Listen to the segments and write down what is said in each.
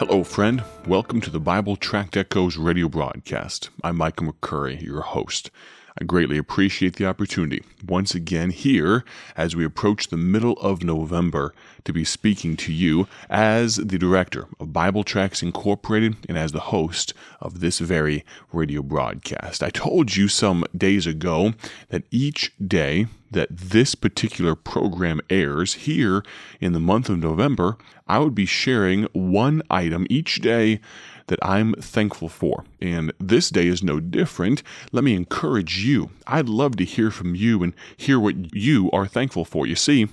Hello, friend. Welcome to the Bible Tract Echoes radio broadcast. I'm Michael McCurry, your host. I greatly appreciate the opportunity once again here as we approach the middle of November to be speaking to you as the director of Bible Tracts Incorporated and as the host of this very radio broadcast. I told you some days ago that each day that this particular program airs here in the month of November, I would be sharing one item each day that I'm thankful for. And this day is no different. Let me encourage you. I'd love to hear from you and hear what you are thankful for. You see,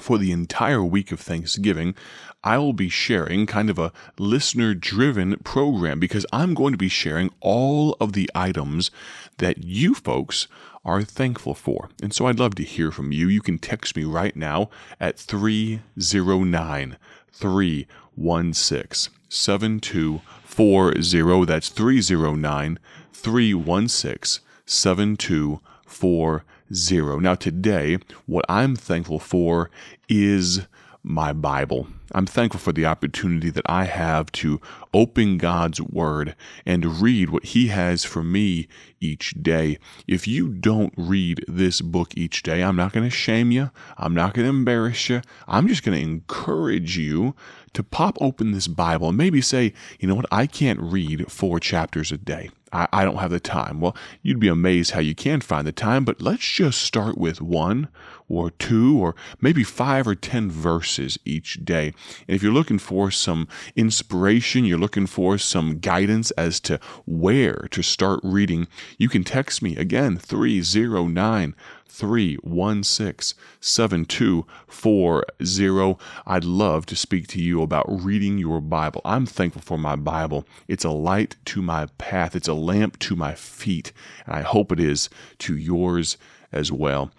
for the entire week of Thanksgiving, I will be sharing kind of a listener driven program because I'm going to be sharing all of the items that you folks are thankful for. And so I'd love to hear from you. You can text me right now at 309 316 7240. That's 309 316 7240. Now, today, what I'm thankful for is my Bible. I'm thankful for the opportunity that I have to open God's Word and read what He has for me each day. If you don't read this book each day, I'm not going to shame you. I'm not going to embarrass you. I'm just going to encourage you to pop open this Bible and maybe say, you know what, I can't read four chapters a day. I, I don't have the time. Well, you'd be amazed how you can find the time, but let's just start with one or two or maybe five or ten verses each day. And if you're looking for some inspiration, you're looking for some guidance as to where to start reading, you can text me again 309 316 7240. I'd love to speak to you about reading your Bible. I'm thankful for my Bible. It's a light to my path, it's a lamp to my feet, and I hope it is to yours as well.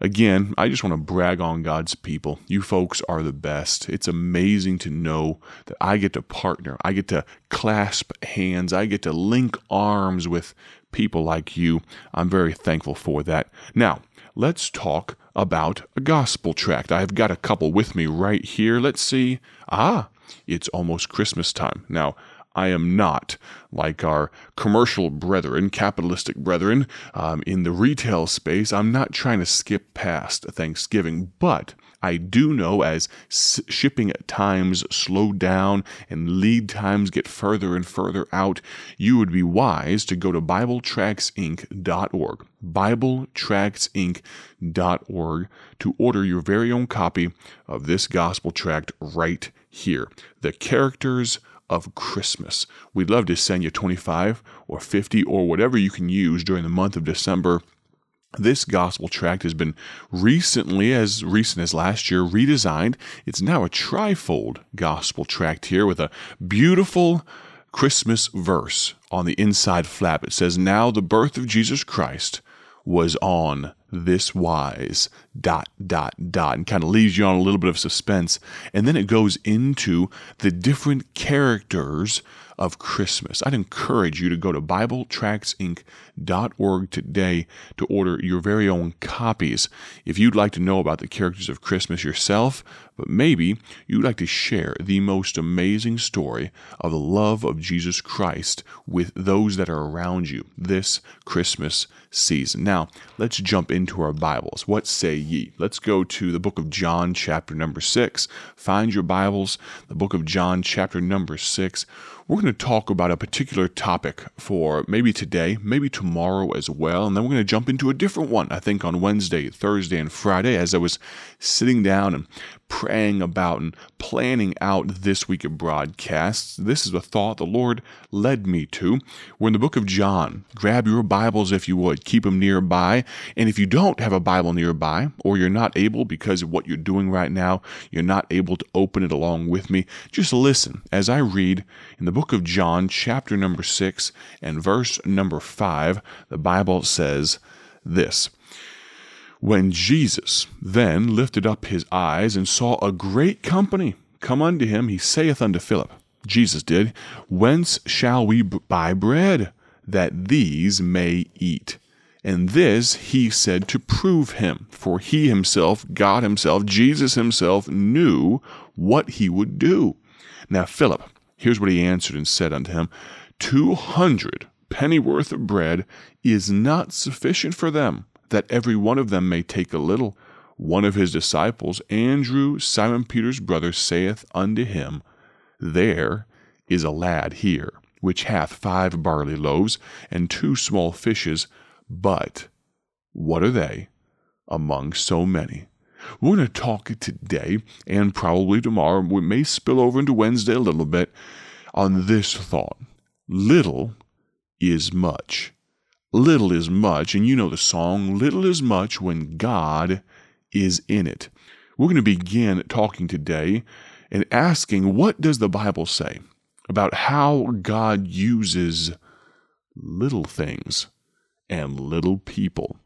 Again, I just want to brag on God's people. You folks are the best. It's amazing to know that I get to partner, I get to clasp hands, I get to link arms with people like you. I'm very thankful for that. Now, let's talk about a gospel tract. I've got a couple with me right here. Let's see. Ah, it's almost Christmas time. Now, I am not like our commercial brethren, capitalistic brethren um, in the retail space. I'm not trying to skip past Thanksgiving, but I do know as shipping times slow down and lead times get further and further out, you would be wise to go to BibleTractsInc.org, BibleTractsInc.org to order your very own copy of this gospel tract right here. The characters of Christmas. We'd love to send you 25 or 50 or whatever you can use during the month of December. This gospel tract has been recently, as recent as last year, redesigned. It's now a trifold gospel tract here with a beautiful Christmas verse on the inside flap. It says, Now the birth of Jesus Christ was on this wise, dot, dot, dot, and kind of leaves you on a little bit of suspense. And then it goes into the different characters of Christmas. I'd encourage you to go to BibleTractsInc.org today to order your very own copies. If you'd like to know about the characters of Christmas yourself, but maybe you'd like to share the most amazing story of the love of Jesus Christ with those that are around you this Christmas season. Now, let's jump into our Bibles. What say ye? Let's go to the book of John, chapter number 6. Find your Bibles, the book of John, chapter number 6 we're going to talk about a particular topic for maybe today, maybe tomorrow as well. And then we're going to jump into a different one, I think, on Wednesday, Thursday, and Friday as I was sitting down and praying about and planning out this week of broadcasts. This is a thought the Lord led me to. We're in the book of John. Grab your Bibles if you would, keep them nearby. And if you don't have a Bible nearby, or you're not able because of what you're doing right now, you're not able to open it along with me, just listen as I read in the book of John, chapter number 6 and verse number 5. The Bible says this. When Jesus then lifted up his eyes and saw a great company come unto him, he saith unto Philip, Jesus did, Whence shall we buy bread that these may eat? And this he said to prove him, for he himself, God himself, Jesus himself, knew what he would do. Now Philip, Here's what he answered and said unto him Two hundred pennyworth of bread is not sufficient for them, that every one of them may take a little. One of his disciples, Andrew, Simon Peter's brother, saith unto him, There is a lad here, which hath five barley loaves and two small fishes, but what are they among so many? We're going to talk today and probably tomorrow. We may spill over into Wednesday a little bit on this thought. Little is much. Little is much, and you know the song, Little is much when God is in it. We're going to begin talking today and asking what does the Bible say about how God uses little things and little people.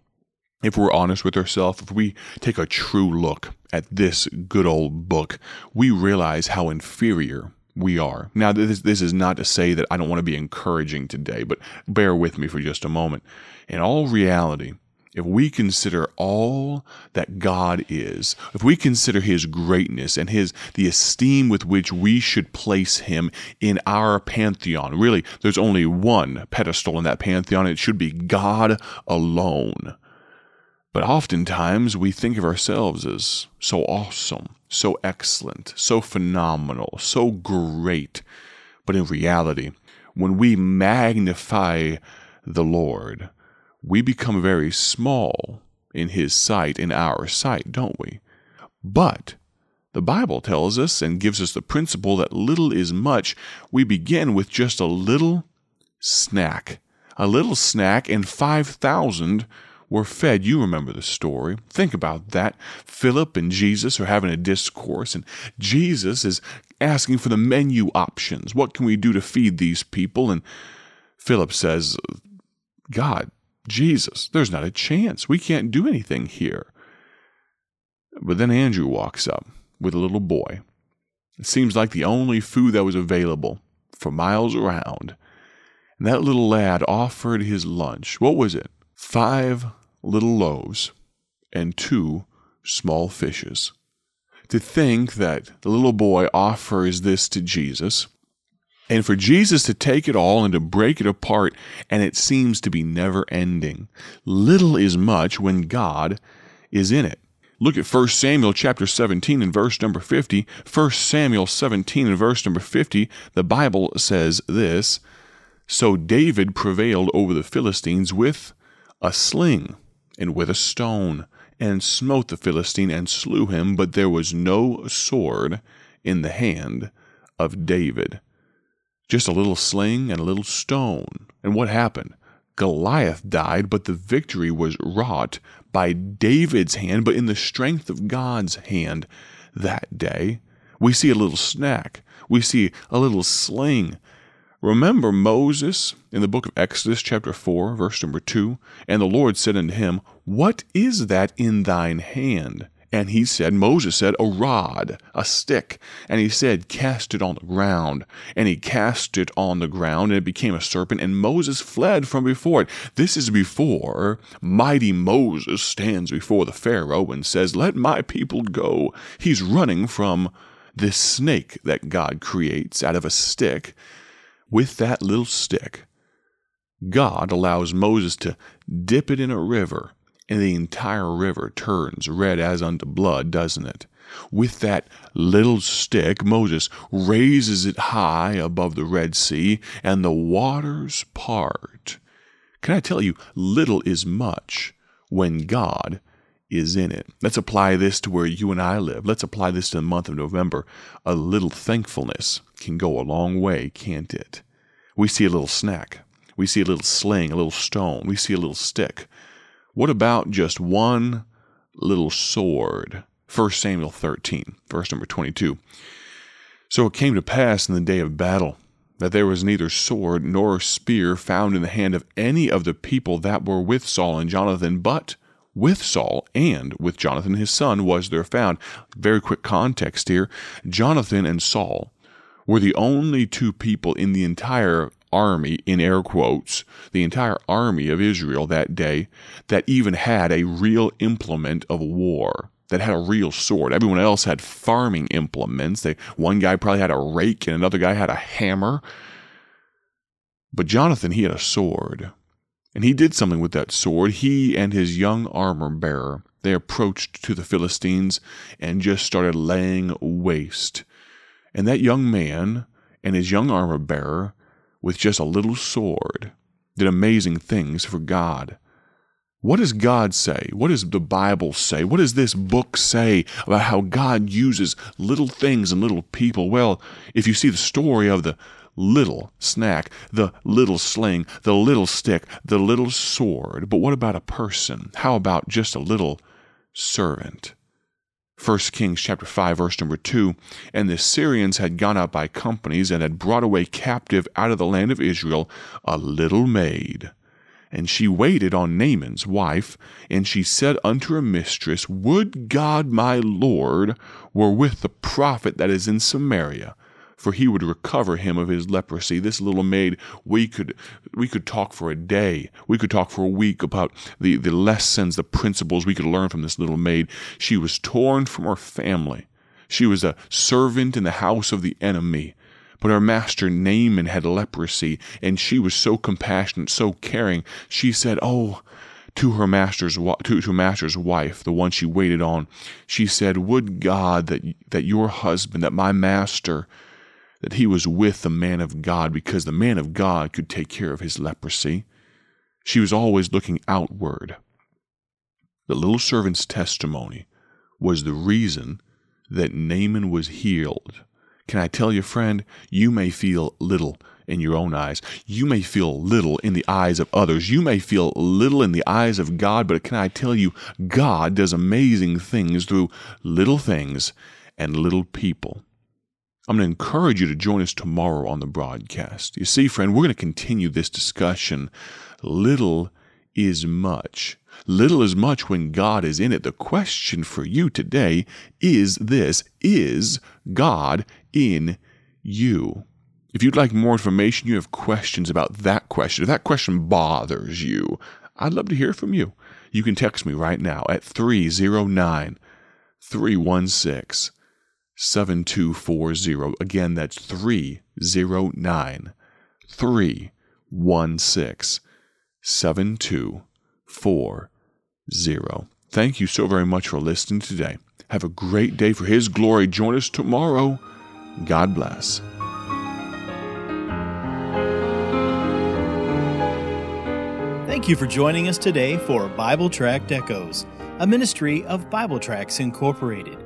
If we're honest with ourselves, if we take a true look at this good old book, we realize how inferior we are. Now, this, this is not to say that I don't want to be encouraging today, but bear with me for just a moment. In all reality, if we consider all that God is, if we consider his greatness and his the esteem with which we should place him in our pantheon, really there's only one pedestal in that pantheon, it should be God alone. But oftentimes we think of ourselves as so awesome, so excellent, so phenomenal, so great. But in reality, when we magnify the Lord, we become very small in His sight, in our sight, don't we? But the Bible tells us and gives us the principle that little is much. We begin with just a little snack. A little snack, and 5,000 were fed. You remember the story. Think about that. Philip and Jesus are having a discourse, and Jesus is asking for the menu options. What can we do to feed these people? And Philip says, God, Jesus, there's not a chance. We can't do anything here. But then Andrew walks up with a little boy. It seems like the only food that was available for miles around. And that little lad offered his lunch. What was it? Five little loaves and two small fishes. To think that the little boy offers this to Jesus, and for Jesus to take it all and to break it apart, and it seems to be never ending. Little is much when God is in it. Look at 1 Samuel chapter 17 and verse number 50. 1 Samuel 17 and verse number 50, the Bible says this So David prevailed over the Philistines with a sling and with a stone, and smote the Philistine and slew him, but there was no sword in the hand of David. Just a little sling and a little stone. And what happened? Goliath died, but the victory was wrought by David's hand, but in the strength of God's hand that day. We see a little snack. We see a little sling Remember Moses in the book of Exodus, chapter 4, verse number 2? And the Lord said unto him, What is that in thine hand? And he said, Moses said, A rod, a stick. And he said, Cast it on the ground. And he cast it on the ground, and it became a serpent, and Moses fled from before it. This is before mighty Moses stands before the Pharaoh and says, Let my people go. He's running from this snake that God creates out of a stick with that little stick, God allows Moses to dip it in a river, and the entire river turns red as unto blood, doesn't it? With that little stick, Moses raises it high above the Red Sea, and the waters part. Can I tell you, little is much when God is in it. Let's apply this to where you and I live. Let's apply this to the month of November. A little thankfulness can go a long way, can't it? We see a little snack. We see a little sling, a little stone. We see a little stick. What about just one little sword? 1 Samuel 13, verse number 22. So it came to pass in the day of battle that there was neither sword nor spear found in the hand of any of the people that were with Saul and Jonathan, but with Saul and with Jonathan his son was there found. Very quick context here Jonathan and Saul were the only two people in the entire army, in air quotes, the entire army of Israel that day that even had a real implement of war. that had a real sword. Everyone else had farming implements. They, one guy probably had a rake and another guy had a hammer. But Jonathan, he had a sword. And he did something with that sword. He and his young armor bearer, they approached to the Philistines and just started laying waste. And that young man and his young armor bearer, with just a little sword, did amazing things for God. What does God say? What does the Bible say? What does this book say about how God uses little things and little people? Well, if you see the story of the little snack, the little sling, the little stick, the little sword, but what about a person? How about just a little servant? 1 Kings chapter 5 verse number 2 and the Syrians had gone out by companies and had brought away captive out of the land of Israel a little maid and she waited on Naaman's wife, and she said unto her mistress, Would God my Lord were with the prophet that is in Samaria, for he would recover him of his leprosy. This little maid, we could we could talk for a day. We could talk for a week about the, the lessons, the principles we could learn from this little maid. She was torn from her family. She was a servant in the house of the enemy. But her master Naaman had leprosy, and she was so compassionate, so caring. She said, "Oh." To her master's to, to master's wife, the one she waited on, she said, "Would God that that your husband, that my master, that he was with the man of God, because the man of God could take care of his leprosy." She was always looking outward. The little servant's testimony was the reason that Naaman was healed can I tell you, friend, you may feel little in your own eyes. You may feel little in the eyes of others. You may feel little in the eyes of God, but can I tell you, God does amazing things through little things and little people. I'm going to encourage you to join us tomorrow on the broadcast. You see, friend, we're going to continue this discussion. Little is much. Little is much when God is in it. The question for you today is this Is God in you? If you'd like more information, you have questions about that question, if that question bothers you, I'd love to hear from you. You can text me right now at 309 316 7240. Again, that's 309 316 7240 zero. Thank you so very much for listening today. Have a great day for His glory. Join us tomorrow. God bless. Thank you for joining us today for Bible Tract Echoes, a ministry of Bible Tracts Incorporated.